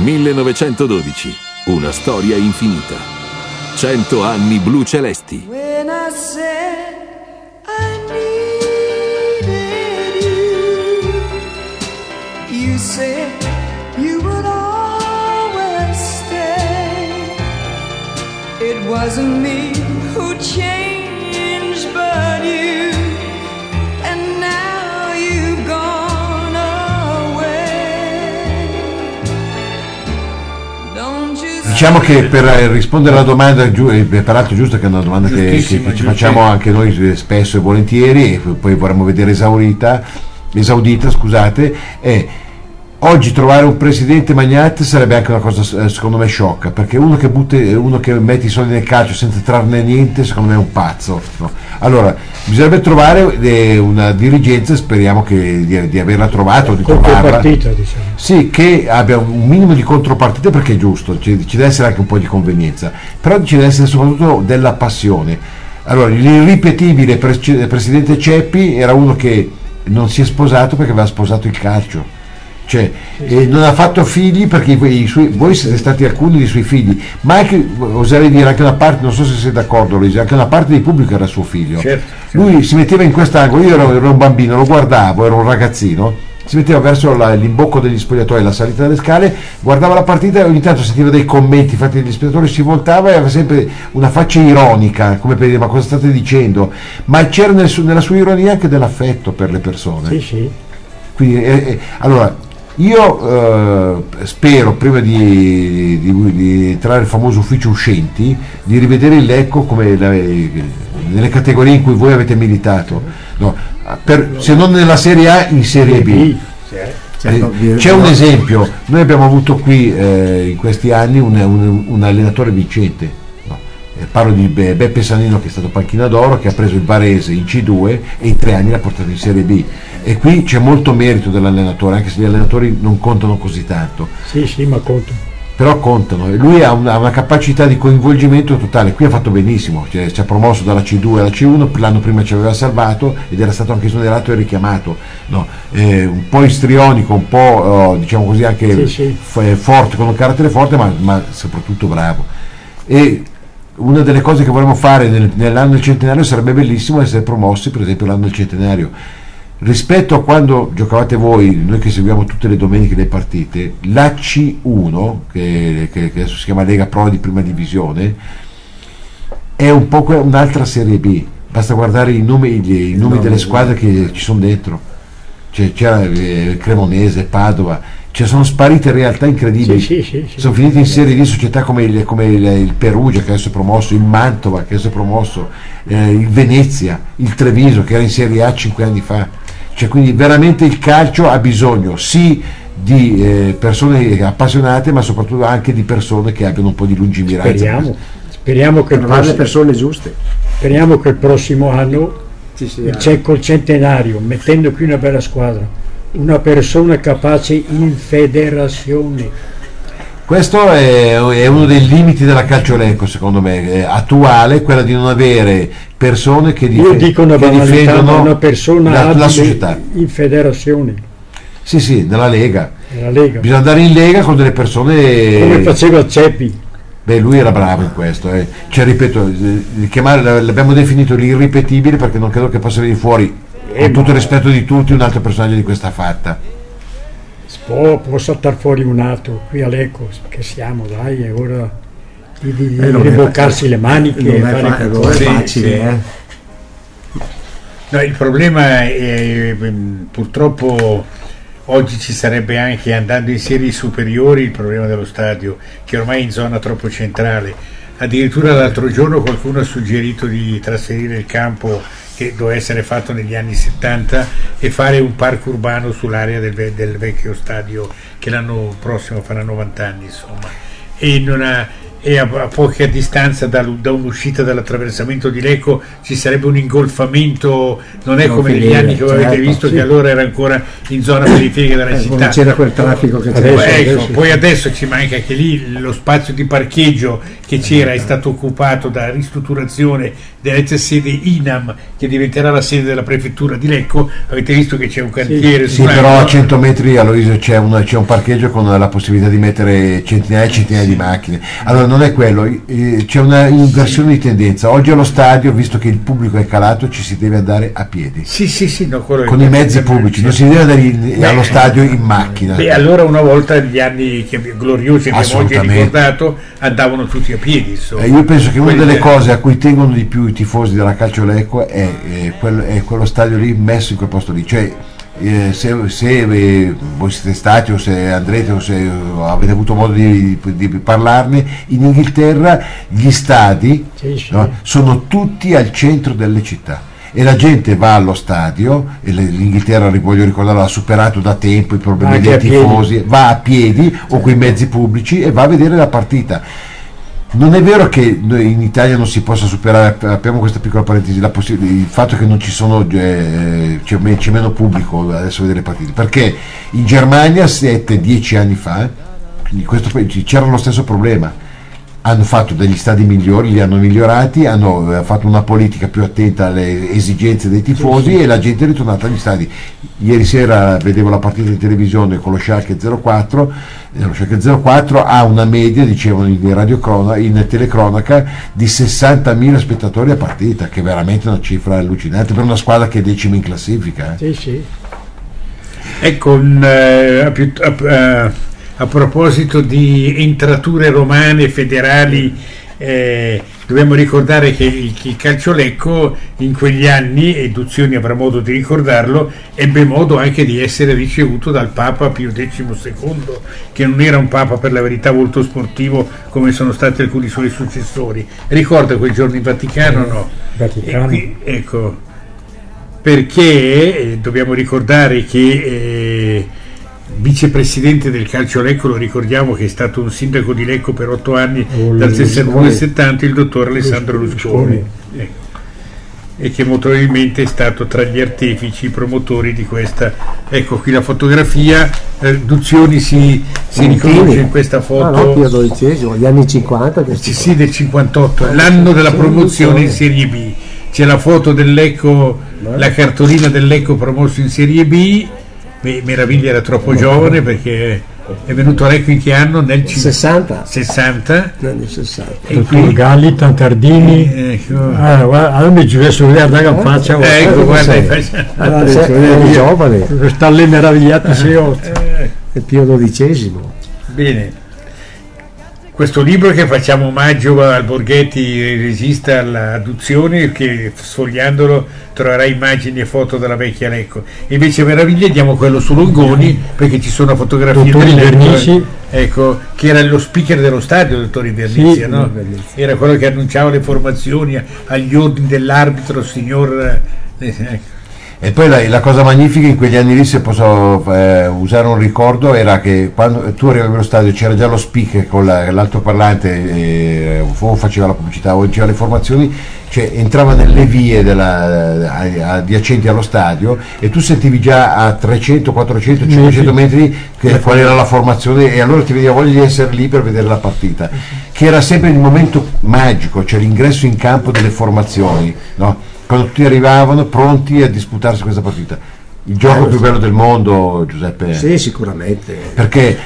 A: «1912. Una storia infinita. 100 anni blu celesti». said you would always stay. It wasn't me who changed, diciamo che per rispondere alla domanda, peraltro giusto che è una domanda che, che ci facciamo anche noi spesso e volentieri, e poi vorremmo vedere esaurita, esaudita, scusate, è Oggi trovare un presidente magnate sarebbe anche una cosa eh, secondo me sciocca, perché uno che, butta, uno che mette i soldi nel calcio senza trarne niente, secondo me è un pazzo. No? Allora, bisognerebbe trovare eh, una dirigenza, speriamo che, di, di, averla trovata o di trovarla.
E: Diciamo.
C: Sì, che abbia un minimo di contropartita perché è giusto, ci, ci deve essere anche un po' di convenienza, però ci deve essere soprattutto della passione. Allora, l'irripetibile presidente Ceppi era uno che non si è sposato perché aveva sposato il calcio cioè, eh, non ha fatto figli perché suoi, voi siete stati alcuni dei suoi figli, ma anche, oserei dire, anche una parte, non so se sei d'accordo Luigi, anche una parte del pubblico era suo figlio.
D: Certo,
C: certo. Lui si metteva in quest'angolo, io ero, ero, un bambino, lo guardavo, ero un ragazzino, si metteva verso la, l'imbocco degli spogliatoi, la salita delle scale, guardava la partita e ogni tanto sentiva dei commenti fatti dagli spettatori, si voltava e aveva sempre una faccia ironica, come per dire ma cosa state dicendo? Ma c'era nel, nella sua ironia anche dell'affetto per le persone.
E: Sì, sì.
C: Quindi, eh, eh, allora, io eh, spero, prima di, di, di, entrare nel famoso ufficio uscenti, di rivedere il Lecco come la, nelle categorie in cui voi avete militato, no, per, se non nella Serie A, in Serie B. Eh, c'è un esempio, noi abbiamo avuto qui eh, in questi anni un, un, un allenatore vincente, parlo di Beppe Sanino che è stato panchina d'oro, che ha preso il Varese in C2 e in tre anni l'ha portato in Serie B. E qui c'è molto merito dell'allenatore, anche se gli allenatori non contano così tanto.
E: Sì, sì, ma contano.
C: però contano lui ha una, una, capacità di coinvolgimento totale qui ha fatto benissimo cioè, ci ha promosso dalla C2 alla C1 l'anno prima ci aveva salvato ed era stato anche esonerato e richiamato no, eh, un po' istrionico un po' oh, diciamo così anche sì, sì. F- forte con un carattere forte ma, ma, soprattutto bravo e una delle cose che vorremmo fare nel, nell'anno del centenario sarebbe bellissimo essere promossi per esempio l'anno del centenario. Rispetto a quando giocavate voi, noi che seguiamo tutte le domeniche le partite, la C1, che, che, che adesso si chiama Lega Pro di prima divisione, è un po' un'altra Serie B, basta guardare i nomi, i nomi delle squadre che ci sono dentro. Cioè, c'era eh, Cremonese, Padova, cioè sono sparite realtà incredibili.
E: Sì, sì, sì,
C: sono finite in serie di società come il, come il, il, Perugia che adesso è promosso, il Mantova che adesso è promosso, eh, il Venezia, il Treviso che era in Serie A cinque anni fa cioè, quindi veramente il calcio ha bisogno sì di eh, persone appassionate, ma soprattutto anche di persone che abbiano un po' di lungimiranza.
E: Speriamo, speriamo che
F: il prossimo, persone giuste.
E: Speriamo che il prossimo anno sì, sì, c'è col centenario, mettendo qui una bella squadra, una persona capace in federazione
C: questo è, è, uno dei limiti della calciolenco, secondo me, attuale, quella di non avere persone che, dif-
E: dico una
C: che difendono
E: una persona
C: la, la società.
E: In federazione.
C: Sì, sì, nella Lega.
E: nella Lega.
C: Bisogna andare in Lega con delle persone...
E: Come faceva Ceppi.
C: Beh, lui era bravo in questo, eh. cioè, ripeto, eh, chiamare, l'abbiamo definito l'irripetibile perché non credo che possa venire fuori, eh, con tutto il rispetto di tutti, un altro personaggio di questa fatta.
E: Può, può saltare fuori un altro qui all'Eco che siamo dai è ora di, di eh, riboccarsi le maniche
F: non è, fa- non è facile eh.
D: No, il problema è mm, purtroppo oggi ci sarebbe anche andando in serie superiori il problema dello stadio che ormai è in zona troppo centrale addirittura l'altro giorno qualcuno ha suggerito di trasferire il campo che doveva essere fatto negli anni 70 e fare un parco urbano sull'area del, del vecchio stadio che l'anno prossimo farà 90 anni insomma. E non ha e a, a poca distanza da, da, un'uscita dall'attraversamento di Lecco ci sarebbe un ingolfamento, non è non come finire, negli anni che certo, avete visto sì. che allora era ancora in zona periferica della
F: eh,
D: città.
F: Non c'era quel traffico che
D: c'era. Adesso, ecco, adesso, poi adesso ci manca che lì lo spazio di parcheggio che c'era è stato occupato da ristrutturazione dell'ex sede INAM che diventerà la sede della prefettura di Lecco. Avete visto che c'è un cantiere
C: sì, sì però a 100 metri Aloisio c'è, una, c'è un parcheggio con la possibilità di mettere centinaia e centinaia di macchine. Allora non è quello, c'è una inversione di tendenza. Oggi allo stadio, visto che il pubblico è calato, ci si deve andare a piedi.
D: Sì, sì, sì, no,
C: con i mezzi pubblici, non si deve andare in, beh, allo stadio in macchina.
D: Beh, allora una volta gli anni che, gloriosi che abbiamo oggi ricordato andavano tutti a piedi.
C: Eh, io penso che una delle cose a cui tengono di più i tifosi della Calcio Lecco è, è, quello, è quello stadio lì messo in quel posto lì. Cioè, eh, se, se eh, voi siete stati o se andrete o se avete avuto modo di, di parlarne, in Inghilterra gli stadi sì, sì. No, sono tutti al centro delle città. E la gente va allo stadio e l'Inghilterra voglio ricordare ha superato da tempo i problemi dei tifosi va a piedi o con i mezzi pubblici e va a vedere la partita non è vero che in Italia non si possa superare, apriamo questa piccola parentesi, il fatto che non ci sono, eh, c'è, c'è, meno pubblico adesso a vedere le partite, perché in Germania 7-10 anni fa questo, c'era lo stesso problema hanno fatto degli stadi migliori, li hanno migliorati, hanno eh, fatto una politica più attenta alle esigenze dei tifosi sì, sì. e la gente è ritornata agli stadi. Ieri sera vedevo la partita in televisione con lo Schalke 04, eh, lo Schalke 04 ha una media, dicevano in, radiocrona, in telecronaca, di 60.000 spettatori a partita, che è veramente una cifra allucinante per una squadra che è decima in classifica.
E: Eh. Sì, sì.
D: Ecco, un, uh, più, uh, a proposito di entrature romane federali, eh, dobbiamo ricordare che il, il calciolecco in quegli anni, Eduzioni avrà modo di ricordarlo, ebbe modo anche di essere ricevuto dal Papa Pio XII, che non era un Papa per la verità molto sportivo come sono stati alcuni suoi successori. Ricorda quel giorno in Vaticano? No.
E: Vaticano.
D: Qui, ecco, perché eh, dobbiamo ricordare che... Eh, vicepresidente del calcio Lecco, lo ricordiamo che è stato un sindaco di Lecco per otto anni, oh, dal 62 al 70, il dottor Alessandro Lusconi. Ecco. e che molto probabilmente è stato tra gli artefici, i promotori di questa. Ecco qui la fotografia, eh, Duzioni si, si riconosce in questa foto. Ah,
F: no, Pio XII, gli anni 50.
D: Sì, sì, del 58, l'anno della promozione in Serie B. C'è la foto dell'Ecco, la cartolina dell'Ecco promosso in Serie B. Meraviglia era troppo giovane perché è venuto Lecco in che anno? Nel
F: 60.
D: 60.
F: Negli 60.
E: E qui Galli, Tantardini. Ecco. Ah, guarda, allora mi ci adesso vedere la faccia.
D: Ecco, guarda,
F: allora, sei giovane.
E: Sta lì meravigliato sei
F: eh. È Pio XII.
D: Bene. Questo libro che facciamo omaggio al Borghetti regista all'adozione che sfogliandolo troverà immagini e foto della vecchia Lecco. Invece Meraviglia diamo quello su Longoni perché ci sono fotografie
E: del Vernici.
D: Ecco, che era lo speaker dello stadio, dottor Invernizzi, sì, no? Era quello che annunciava le formazioni agli ordini dell'arbitro, signor...
C: Eh, ecco. E poi la, la, cosa magnifica in quegli anni lì, se posso eh, usare un ricordo, era che quando tu arrivavi allo stadio c'era già lo speaker con la, l'altoparlante, eh, o faceva la pubblicità o diceva le informazioni, cioè entrava nelle vie della, adiacenti allo stadio e tu sentivi già a 300, 400, 500 metri che, qual era la formazione e allora ti veniva voglia di essere lì per vedere la partita, che era sempre il momento magico, cioè l'ingresso in campo delle formazioni. No? Quando tutti arrivavano pronti a disputarsi questa partita. Il gioco eh, più bello del mondo, Giuseppe.
F: Sì, sicuramente.
C: Perché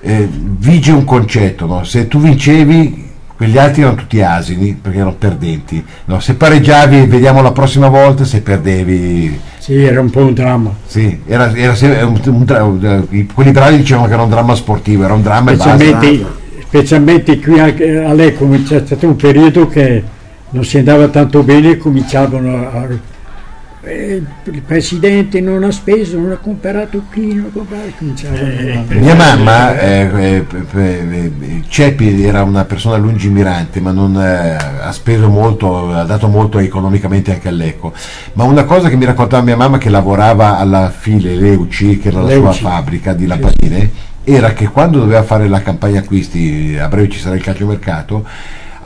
C: eh, vige un concetto, no? se tu vincevi quegli altri erano tutti asini perché erano perdenti. No? Se pareggiavi, vediamo la prossima volta, se perdevi.
E: Sì, era un po' un dramma.
C: Sì, era, era un, un, un, quelli bravi dicevano che era un dramma sportivo, era un dramma
E: specialmente, e basta. Specialmente qui a Lecco c'è stato un periodo che non si andava tanto bene e cominciavano a... Eh, il presidente non ha speso, non ha comprato qui, non ha comprato... Cominciavano
C: eh, a... Mia mamma, eh, eh, eh, Ceppi era una persona lungimirante, ma non ha speso molto, ha dato molto economicamente anche all'Eco. Ma una cosa che mi raccontava mia mamma che lavorava alla File Leuci, che era la Leuci. sua fabbrica di lampadine, era che quando doveva fare la campagna acquisti, a breve ci sarà il calciomercato,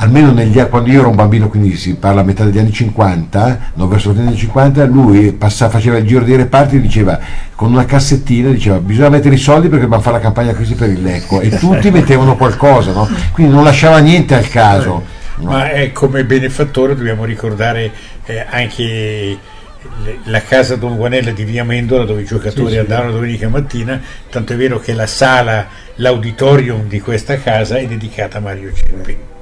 C: almeno negli, quando io ero un bambino, quindi si parla a metà degli anni 50, no, verso gli anni 50, lui passava, faceva il giro dei reparti e diceva con una cassettina, diceva bisogna mettere i soldi perché dobbiamo fare la campagna crisi per il Lecco e tutti mettevano qualcosa, no? quindi non lasciava niente al caso.
D: No? Ma è come benefattore dobbiamo ricordare eh, anche la casa Don Guanella di Via Mendola dove i giocatori sì, andavano domenica mattina, tanto è vero che la sala, l'auditorium di questa casa è dedicata a Mario Ceppi.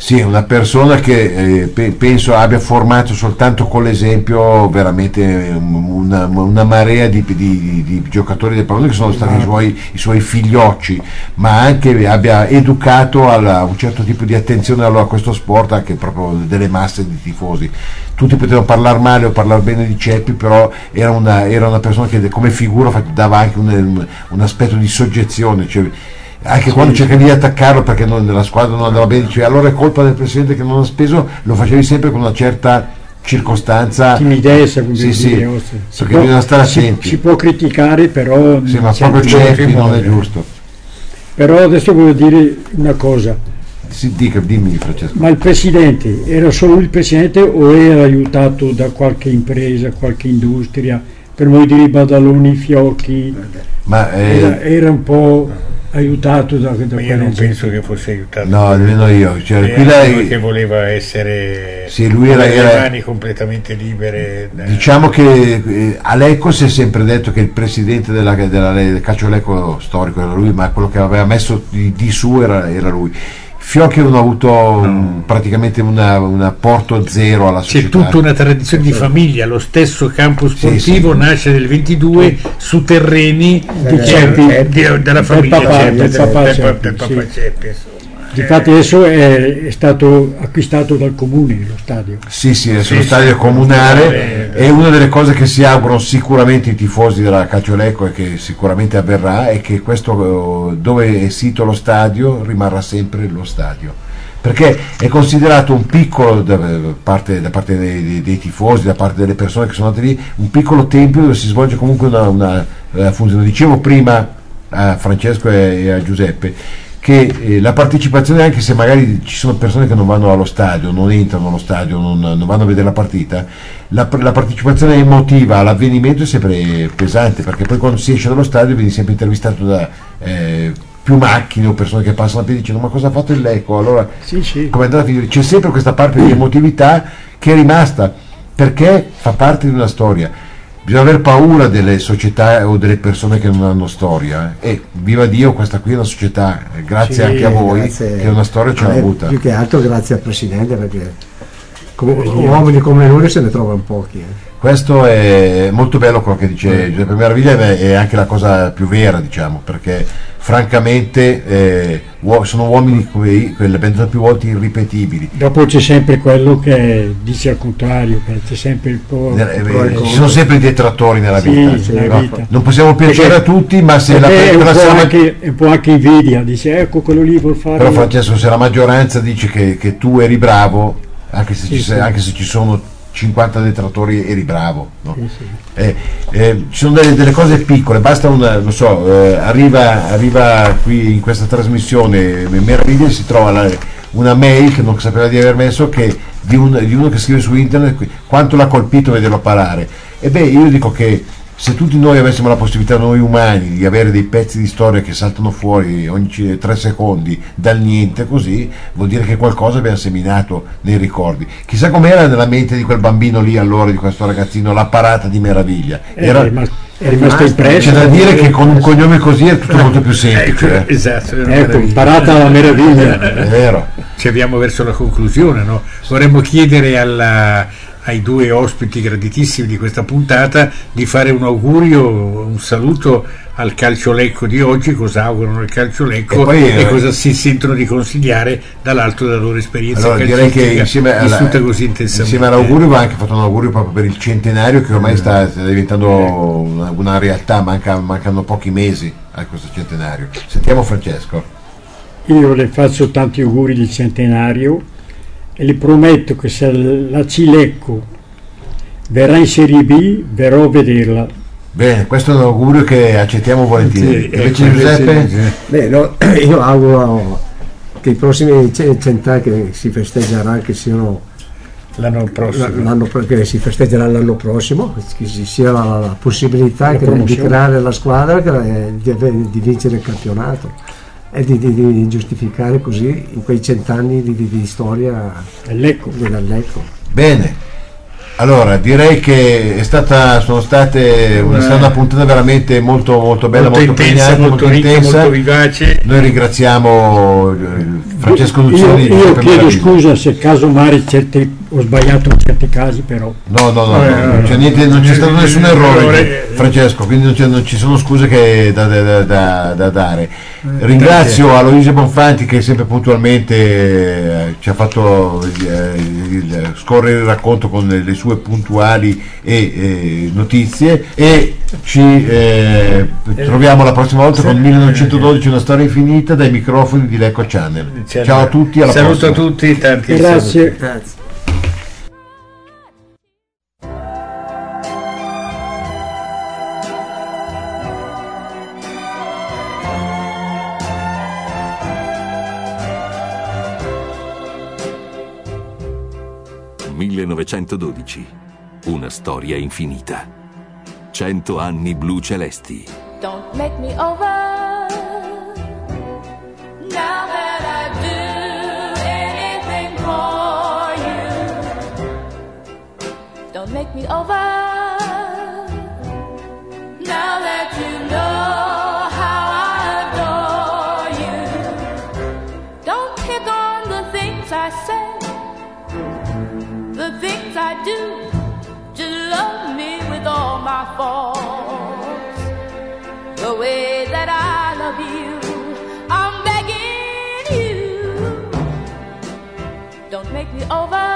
C: Sì, una persona che eh, pe- penso abbia formato soltanto con l'esempio veramente una, una marea di, di, di, giocatori del pallone che sono stati i suoi, i suoi figliocci, ma anche abbia educato a un certo tipo di attenzione a questo sport anche proprio delle masse di tifosi. Tutti potevano parlare male o parlare bene di Ceppi, però era una, era una persona che come figura dava anche un, un aspetto di soggezione. Cioè, anche sì. quando cercavi di attaccarlo perché non, la squadra non andava bene, dicevi allora è colpa del presidente che non ha speso, lo facevi sempre con una certa circostanza
E: timidezza
C: sì, sì, perché può, bisogna stare attenti.
E: si, si, può criticare però
C: sì, ma proprio Ceppi non è giusto.
E: Però adesso voglio dire una cosa.
C: Sì, dica, dimmi Francesco.
E: Ma il presidente era solo il presidente o era aiutato da qualche impresa qualche industria? Per voi dire i badaloni i fiocchi?
C: Ma eh,
E: era, era un po' aiutato da, da
D: Ma io non penso che fosse aiutato.
C: No nemmeno io cioè, qui
D: lei che voleva essere
C: sì, lui era,
D: le mani completamente libere
C: da... diciamo che eh, Alecco si è sempre detto che il presidente della, della, del calcio Alecco storico era lui ma quello che aveva messo di, di su era, era lui Fiocchi hanno avuto no. praticamente un apporto zero alla società.
D: C'è tutta una tradizione di famiglia, lo stesso campo sportivo sì, sì. nasce nel 22 su terreni eh, Ceppi, di, della famiglia
E: papà, Ceppi, del, papà del, Ceppi, del, papà Ceppi Infatti adesso è, è, stato acquistato dal comune lo stadio.
C: Sì, sì, è sì, lo stadio comunale e una delle cose che si augurano sicuramente i tifosi della Caciolecco e che sicuramente avverrà è che questo dove è sito lo stadio rimarrà sempre lo stadio perché è considerato un piccolo da parte, da parte dei, dei, dei, tifosi, da parte delle persone che sono andate lì, un piccolo tempio dove si svolge comunque una, una, una funzione. Dicevo prima a Francesco e a Giuseppe che eh, la partecipazione, anche se magari ci sono persone che non vanno allo stadio, non entrano allo stadio, non, non vanno a vedere la partita, la, la, partecipazione emotiva all'avvenimento è sempre pesante, perché poi quando si esce dallo stadio vieni sempre intervistato da eh, più macchine o persone che passano a piedi dicendo ma cosa ha fatto il Lecco? Allora,
E: sì, sì.
C: come andrà a finire? C'è sempre questa parte di emotività che è rimasta perché fa parte di una storia bisogna aver paura delle società o delle persone che non hanno storia eh. e viva Dio questa qui è una società grazie sì, anche a voi grazie. che una storia ce l'ha avuta
F: più che altro grazie al Presidente perché come, uomini come lui se ne trovano pochi eh.
C: questo è molto bello quello che dice Giuseppe Meraviglia è anche la cosa più vera diciamo perché francamente eh, sono uomini come l'abbiamo più volte irripetibili.
E: Dopo c'è sempre quello che dice al contrario, c'è sempre il po'.
C: Eh, eh, ci sono sempre i detrattori nella sì, vita. Sì, no? vita. Non possiamo piacere Perché, a tutti, ma se la
E: un, po anche, un po' anche invidia, dice ecco quello lì vuol fare.
C: Però Francesco, se la maggioranza dice che, che tu eri bravo, anche se, sì, ci, anche se ci sono 50 detrattori eri bravo. No? Sì, sì. Eh, eh, ci sono delle, delle, cose piccole, basta una, non so, eh, arriva, arriva, qui in questa trasmissione Meraviglia si trova la, una mail che non sapeva di aver messo che di, un, di uno che scrive su internet quanto l'ha colpito vederlo parare. E beh, io dico che se tutti noi avessimo la possibilità, noi umani, di avere dei pezzi di storia che saltano fuori ogni tre secondi dal niente così, vuol dire che qualcosa abbiamo seminato nei ricordi. Chissà com'era nella mente di quel bambino lì allora, di questo ragazzino, la parata di meraviglia.
E: Eh, era, è rimasto impresso.
C: C'è da dire che con un cognome così è tutto molto più semplice.
D: Ecco, eh. esatto,
E: ecco, parata la meraviglia.
C: È vero.
D: Ci abbiamo verso la conclusione, no? Vorremmo chiedere alla ai due ospiti graditissimi di questa puntata di fare un augurio, un saluto al calcio lecco di oggi, cosa augurano al calcio lecco e, poi, e eh, cosa si sentono di consigliare dall'altro della loro esperienza
C: allora, direi che insieme, alla, così insieme all'augurio va anche fatto un augurio proprio per il centenario che ormai sta, sta diventando una, una realtà, manca, mancano pochi mesi a questo centenario. Sentiamo Francesco.
E: Io le faccio tanti auguri di centenario e le prometto che se la Cilecco verrà in Serie B verrò a vederla.
C: Bene, questo è un augurio che accettiamo volentieri. Sì, Invece ecco, Giuseppe? Sì,
F: Beh, no, io auguro che i prossimi cent'anni che si festeggerà che siano
D: l'anno prossimo
F: l'anno, che si festeggerà l'anno prossimo che ci sia la, la possibilità che, di creare la squadra che, di, di vincere il campionato e di, di, di, giustificare così in quei cent'anni di, di, storia dell'Allecco.
C: Bene, allora direi che è stata, sono state una, stata una puntata veramente molto, molto bella, molto,
D: molto intensa, molto, molto ricca, intensa. molto vivace.
C: Noi ringraziamo eh, Francesco Luciani.
E: Io, io chiedo scusa se caso Mari certi ho sbagliato in certi casi però.
C: No, no, no, eh, no non, c'è niente, non c'è stato nessun errore, Francesco, quindi non, non, ci sono scuse che da, da, da, da dare. Eh, Ringrazio Aloisio Bonfanti che sempre puntualmente eh, ci ha fatto eh, scorrere il racconto con le sue puntuali e, eh, notizie e ci eh, troviamo la prossima volta con 1912 una storia infinita dai microfoni di Lecco Channel. Ciao a tutti, alla
D: Saluto
C: prossima.
D: a tutti, tanti
E: Grazie.
G: 1912. Una storia infinita. Cento anni blu celesti. Don't make me over. Now that I do anything for you. Don't make me over. Over.